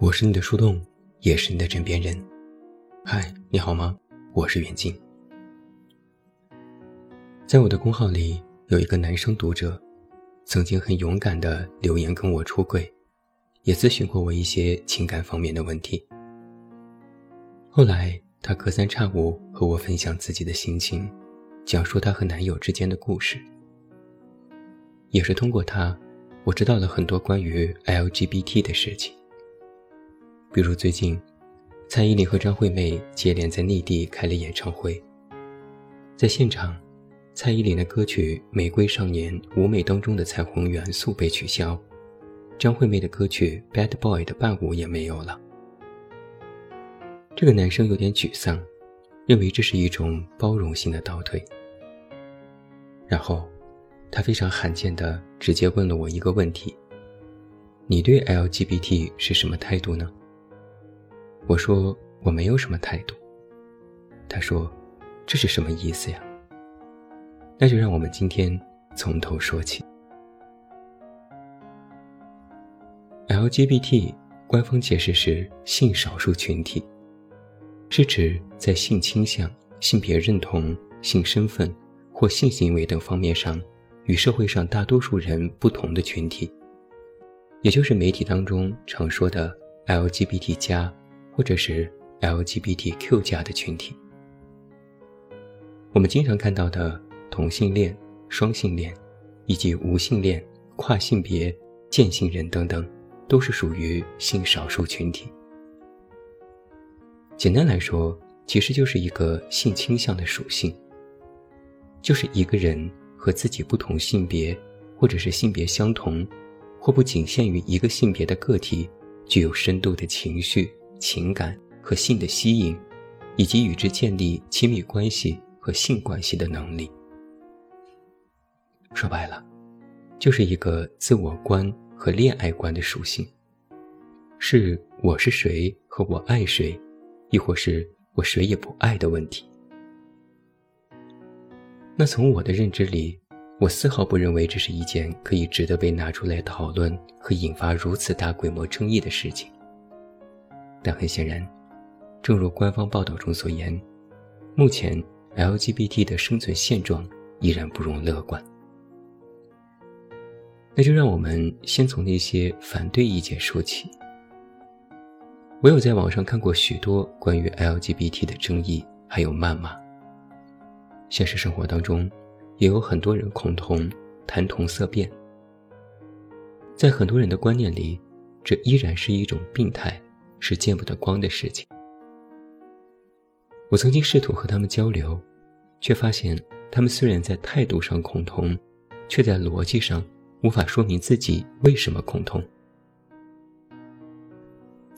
我是你的树洞，也是你的枕边人。嗨，你好吗？我是远近。在我的公号里，有一个男生读者，曾经很勇敢的留言跟我出柜，也咨询过我一些情感方面的问题。后来，他隔三差五和我分享自己的心情，讲述他和男友之间的故事。也是通过他，我知道了很多关于 LGBT 的事情。比如最近，蔡依林和张惠妹接连在内地开了演唱会。在现场，蔡依林的歌曲《玫瑰少年》舞美当中的彩虹元素被取消，张惠妹的歌曲《Bad Boy》的伴舞也没有了。这个男生有点沮丧，认为这是一种包容性的倒退。然后，他非常罕见的直接问了我一个问题：“你对 LGBT 是什么态度呢？”我说我没有什么态度。他说：“这是什么意思呀？”那就让我们今天从头说起。LGBT 官方解释是性少数群体，是指在性倾向、性别认同、性身份或性行为等方面上与社会上大多数人不同的群体，也就是媒体当中常说的 LGBT 加。或者是 LGBTQ 加的群体，我们经常看到的同性恋、双性恋，以及无性恋、跨性别、间性人等等，都是属于性少数群体。简单来说，其实就是一个性倾向的属性，就是一个人和自己不同性别，或者是性别相同，或不仅限于一个性别的个体，具有深度的情绪。情感和性的吸引，以及与之建立亲密关系和性关系的能力。说白了，就是一个自我观和恋爱观的属性，是我是谁和我爱谁，亦或是我谁也不爱的问题。那从我的认知里，我丝毫不认为这是一件可以值得被拿出来讨论和引发如此大规模争议的事情。但很显然，正如官方报道中所言，目前 LGBT 的生存现状依然不容乐观。那就让我们先从那些反对意见说起。我有在网上看过许多关于 LGBT 的争议，还有谩骂。现实生活当中，也有很多人恐同、谈同色变。在很多人的观念里，这依然是一种病态。是见不得光的事情。我曾经试图和他们交流，却发现他们虽然在态度上恐同，却在逻辑上无法说明自己为什么恐同。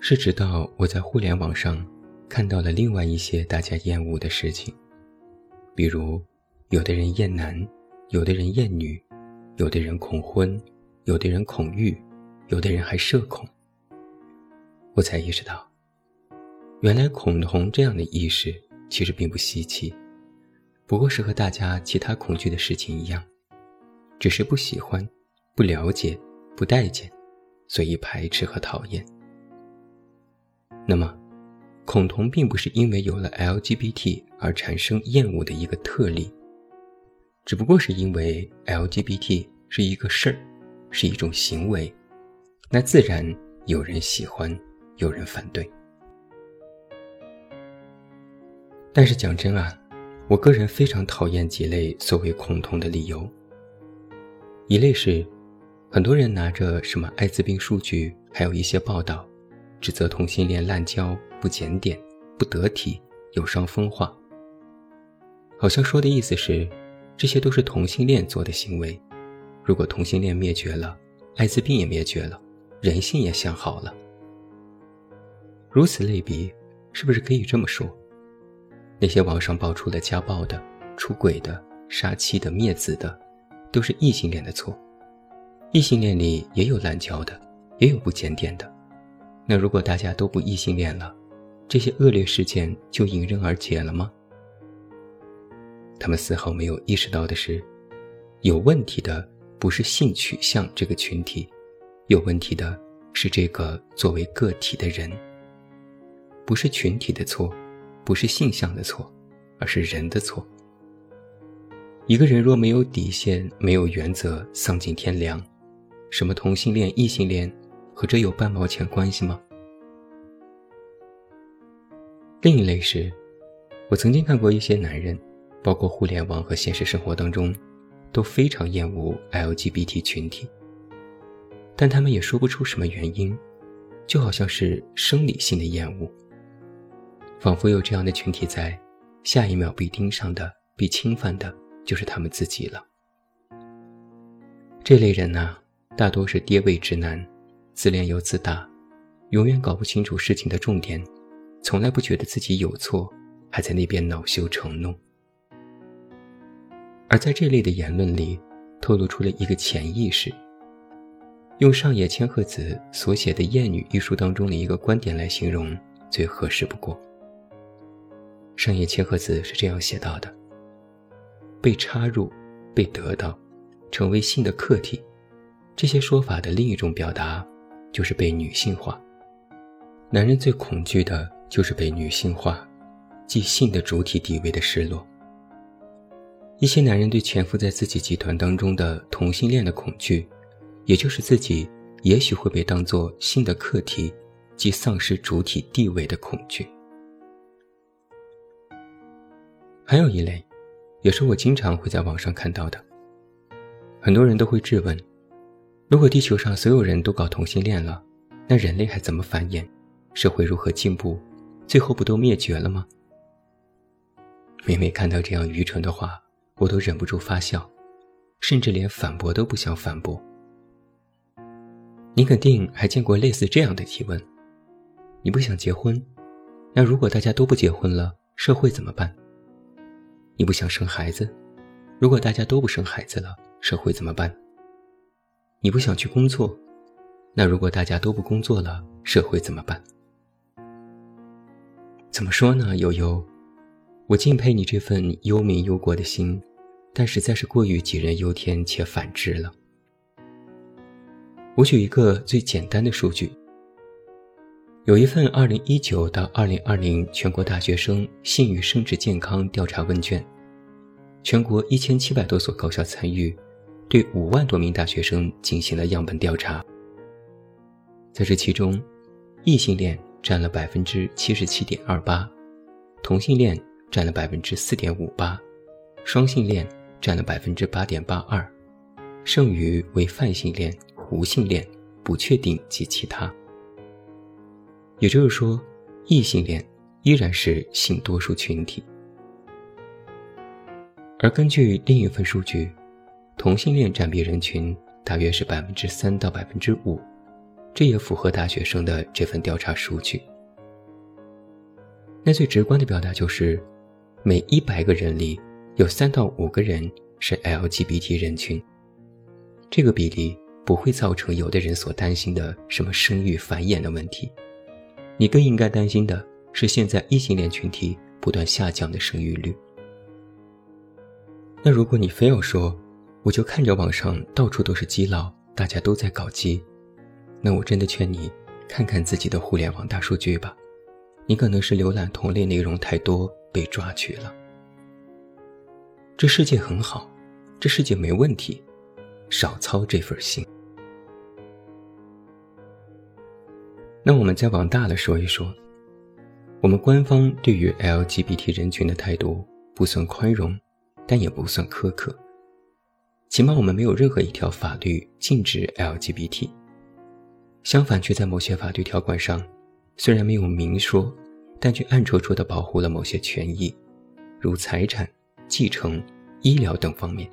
是直到我在互联网上看到了另外一些大家厌恶的事情，比如有的人厌男，有的人厌女，有的人恐婚，有的人恐育，有的人还社恐。我才意识到，原来恐同这样的意识其实并不稀奇，不过是和大家其他恐惧的事情一样，只是不喜欢、不了解、不待见，所以排斥和讨厌。那么，恐同并不是因为有了 LGBT 而产生厌恶的一个特例，只不过是因为 LGBT 是一个事儿，是一种行为，那自然有人喜欢。有人反对，但是讲真啊，我个人非常讨厌几类所谓恐同的理由。一类是，很多人拿着什么艾滋病数据，还有一些报道，指责同性恋滥交、不检点、不得体、有伤风化，好像说的意思是，这些都是同性恋做的行为。如果同性恋灭绝了，艾滋病也灭绝了，人性也向好了。如此类比，是不是可以这么说？那些网上爆出了家暴的、出轨的、杀妻的、灭子的，都是异性恋的错。异性恋里也有滥交的，也有不检点的。那如果大家都不异性恋了，这些恶劣事件就迎刃而解了吗？他们丝毫没有意识到的是，有问题的不是性取向这个群体，有问题的是这个作为个体的人，不是群体的错，不是性向的错，而是人的错。一个人若没有底线、没有原则，丧尽天良，什么同性恋、异性恋，和这有半毛钱关系吗？另一类是，我曾经看过一些男人，包括互联网和现实生活当中，都非常厌恶 LGBT 群体，但他们也说不出什么原因，就好像是生理性的厌恶，仿佛有这样的群体在，下一秒被盯上的、被侵犯的。就是他们自己了。这类人呢，大多是爹味直男，自恋又自大，永远搞不清楚事情的重点，从来不觉得自己有错，还在那边恼羞成怒。而在这类的言论里，透露出了一个潜意识。用上野千鹤子所写的《厌女》一书当中的一个观点来形容，最合适不过。上野千鹤子是这样写到的。被插入、被得到、成为性的客体，这些说法的另一种表达，就是被女性化。男人最恐惧的就是被女性化，即性的主体地位的失落。一些男人对潜伏在自己集团当中的同性恋的恐惧，也就是自己也许会被当作性的客体，即丧失主体地位的恐惧。还有一类。也是我经常会在网上看到的。很多人都会质问：如果地球上所有人都搞同性恋了，那人类还怎么繁衍？社会如何进步？最后不都灭绝了吗？每每看到这样愚蠢的话，我都忍不住发笑，甚至连反驳都不想反驳。你肯定还见过类似这样的提问：你不想结婚？那如果大家都不结婚了，社会怎么办？你不想生孩子，如果大家都不生孩子了，社会怎么办？你不想去工作，那如果大家都不工作了，社会怎么办？怎么说呢，悠悠？我敬佩你这份忧民忧国的心，但实在是过于杞人忧天且反智了。我举一个最简单的数据。有一份2019到2020全国大学生性与生殖健康调查问卷，全国1700多所高校参与，对5万多名大学生进行了样本调查。在这其中，异性恋占了77.28%，同性恋占了4.58%，双性恋占了8.82%，剩余为泛性恋、无性恋、不确定及其他。也就是说，异性恋依然是性多数群体，而根据另一份数据，同性恋占比人群大约是百分之三到百分之五，这也符合大学生的这份调查数据。那最直观的表达就是，每一百个人里有三到五个人是 LGBT 人群，这个比例不会造成有的人所担心的什么生育繁衍的问题。你更应该担心的是，现在异性恋群体不断下降的生育率。那如果你非要说，我就看着网上到处都是基佬，大家都在搞基，那我真的劝你看看自己的互联网大数据吧，你可能是浏览同类内容太多被抓取了。这世界很好，这世界没问题，少操这份心。那我们再往大了说一说，我们官方对于 LGBT 人群的态度不算宽容，但也不算苛刻。起码我们没有任何一条法律禁止 LGBT，相反却在某些法律条款上，虽然没有明说，但却暗戳戳地保护了某些权益，如财产、继承、医疗等方面。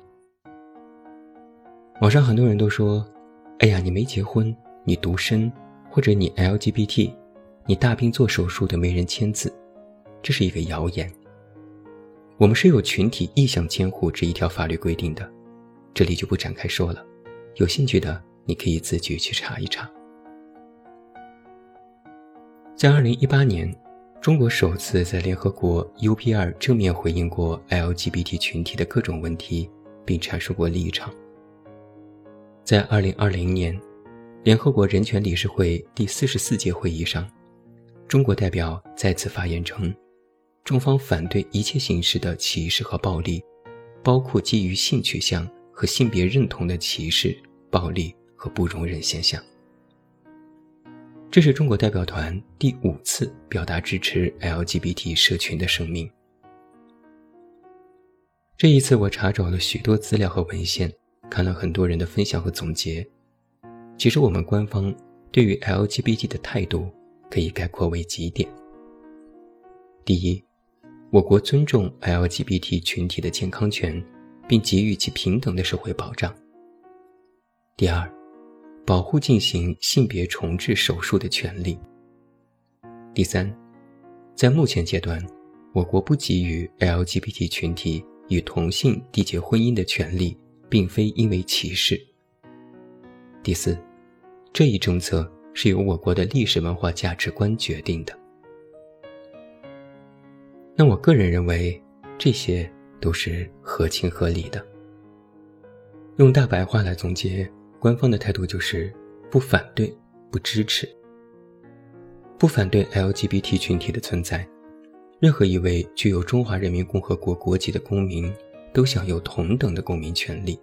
网上很多人都说：“哎呀，你没结婚，你独身。”或者你 LGBT，你大病做手术的没人签字，这是一个谣言。我们是有群体意向监护这一条法律规定的，这里就不展开说了。有兴趣的你可以自己去查一查。在2018年，中国首次在联合国 UPR 正面回应过 LGBT 群体的各种问题，并阐述过立场。在2020年。联合国人权理事会第四十四届会议上，中国代表再次发言称，中方反对一切形式的歧视和暴力，包括基于性取向和性别认同的歧视、暴力和不容忍现象。这是中国代表团第五次表达支持 LGBT 社群的声明。这一次，我查找了许多资料和文献，看了很多人的分享和总结。其实，我们官方对于 LGBT 的态度可以概括为几点：第一，我国尊重 LGBT 群体的健康权，并给予其平等的社会保障；第二，保护进行性别重置手术的权利。第三，在目前阶段，我国不给予 LGBT 群体与同性缔结婚姻的权利，并非因为歧视。第四，这一政策是由我国的历史文化价值观决定的。那我个人认为，这些都是合情合理的。用大白话来总结。官方的态度就是不反对、不支持、不反对 LGBT 群体的存在。任何一位具有中华人民共和国国籍的公民都享有同等的公民权利。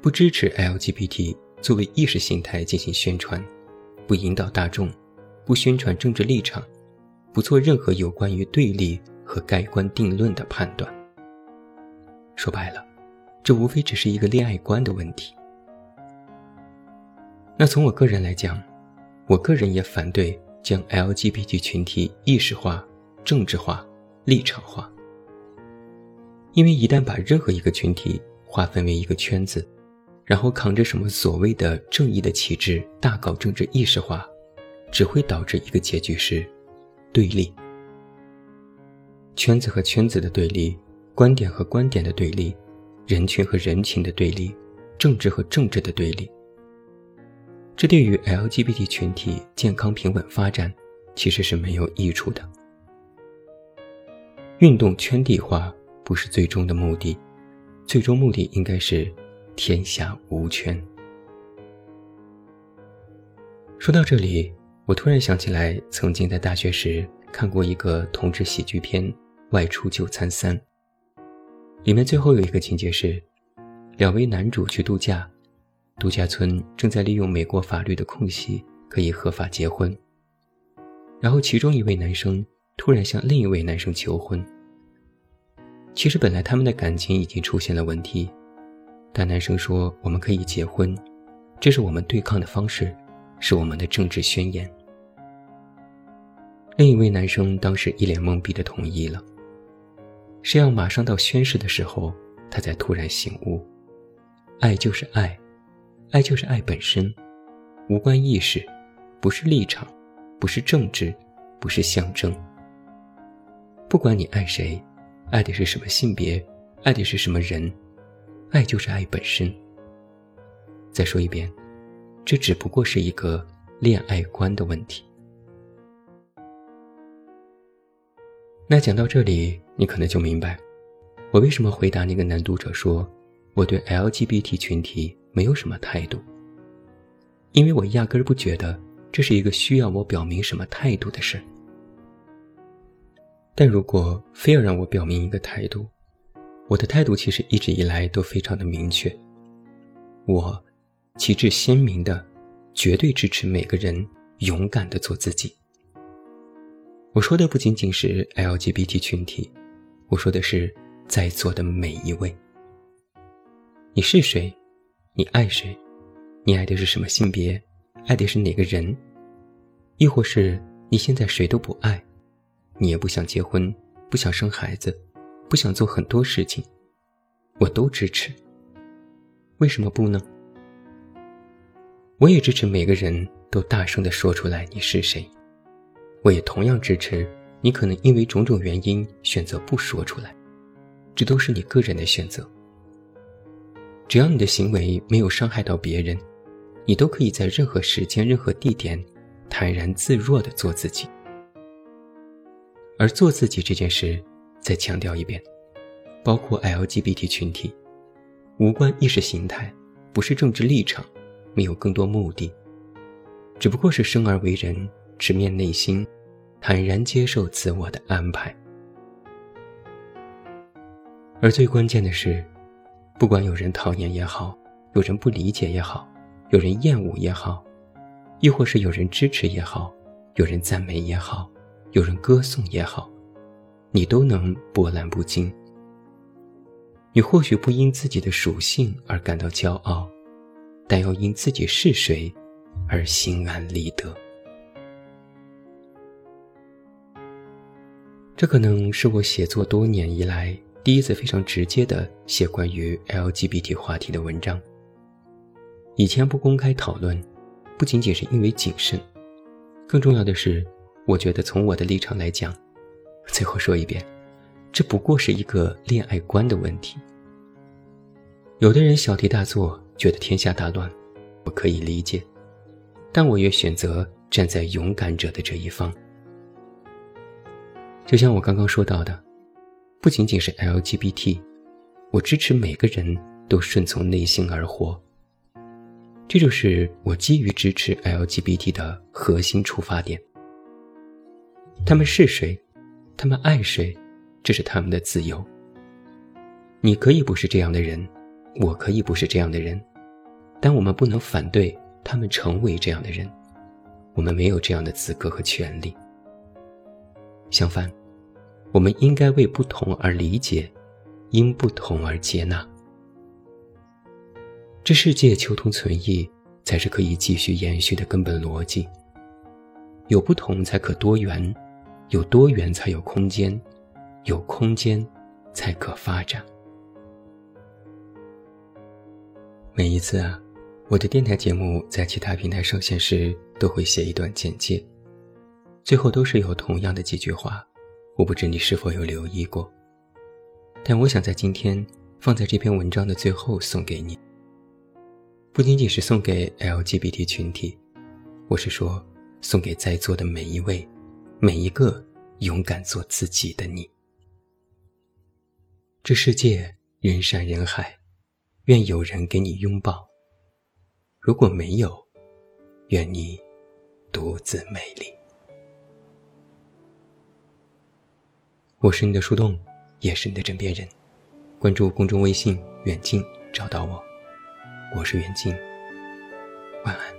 不支持 LGBT 作为意识形态进行宣传，不引导大众，不宣传政治立场，不做任何有关于对立和盖棺定论的判断。说白了，这无非只是一个恋爱观的问题。那从我个人来讲，我个人也反对将 LGBT 群体意识化、政治化、立场化。因为一旦把任何一个群体划分为一个圈子，然后扛着什么所谓的正义的旗帜，大搞政治意识化，只会导致一个结局是对立。圈子和圈子的对立，观点和观点的对立，人群和人群的对立，政治和政治的对立。这对于 LGBT 群体健康平稳发展，其实是没有益处的。运动圈地化不是最终的目的，最终目的应该是天下无圈。说到这里，我突然想起来，曾经在大学时看过一个同志喜剧片《外出就餐三》，里面最后有一个情节是，两位男主去度假。度假村正在利用美国法律的空隙，可以合法结婚。然后，其中一位男生突然向另一位男生求婚。其实，本来他们的感情已经出现了问题，但男生说：“我们可以结婚，这是我们对抗的方式，是我们的政治宣言。”另一位男生当时一脸懵逼的同意了。是要马上到宣誓的时候，他才突然醒悟：爱就是爱。爱就是爱本身，无关意识，不是立场，不是政治，不是象征。不管你爱谁，爱的是什么性别，爱的是什么人，爱就是爱本身。再说一遍，这只不过是一个恋爱观的问题。那讲到这里，你可能就明白，我为什么回答那个男读者说，我对 LGBT 群体。没有什么态度，因为我压根儿不觉得这是一个需要我表明什么态度的事。但如果非要让我表明一个态度，我的态度其实一直以来都非常的明确。我旗帜鲜明的，绝对支持每个人勇敢的做自己。我说的不仅仅是 LGBT 群体，我说的是在座的每一位。你是谁？你爱谁？你爱的是什么性别？爱的是哪个人？亦或是你现在谁都不爱，你也不想结婚，不想生孩子，不想做很多事情，我都支持。为什么不呢？我也支持每个人都大声的说出来你是谁，我也同样支持你可能因为种种原因选择不说出来，这都是你个人的选择。只要你的行为没有伤害到别人，你都可以在任何时间、任何地点，坦然自若的做自己。而做自己这件事，再强调一遍，包括 LGBT 群体，无关意识形态，不是政治立场，没有更多目的，只不过是生而为人，直面内心，坦然接受自我的安排。而最关键的是，不管有人讨厌也好，有人不理解也好，有人厌恶也好，亦或是有人支持也好，有人赞美也好，有人歌颂也好，你都能波澜不惊。你或许不因自己的属性而感到骄傲，但要因自己是谁而心安理得。这可能是我写作多年以来第一次非常直接的写关于 LGBT 话题的文章。以前不公开讨论，不仅仅是因为谨慎，更重要的是，我觉得从我的立场来讲，最后说一遍。这不过是一个恋爱观的问题。有的人小题大做，觉得天下大乱，我可以理解，但我也选择站在勇敢者的这一方。就像我刚刚说到的，不仅仅是 LGBT，我支持每个人都顺从内心而活。这就是我基于支持 LGBT 的核心出发点。他们是谁，他们爱谁。这是他们的自由。你可以不是这样的人，我可以不是这样的人，但我们不能反对他们成为这样的人。我们没有这样的资格和权利。相反，我们应该为不同而理解，因不同而接纳。这世界求同存异，才是可以继续延续的根本逻辑。有不同才可多元，有多远才有空间。有空间，才可发展。每一次啊，我的电台节目在其他平台上线时，都会写一段简介，最后都是有同样的几句话。我不知你是否有留意过，但我想在今天放在这篇文章的最后送给你，不仅仅是送给 LGBT 群体，我是说，送给在座的每一位，每一个勇敢做自己的你。这世界人山人海，愿有人给你拥抱；如果没有，愿你独自美丽。我是你的树洞，也是你的枕边人。关注公众微信“远近”，找到我。我是远近，晚安。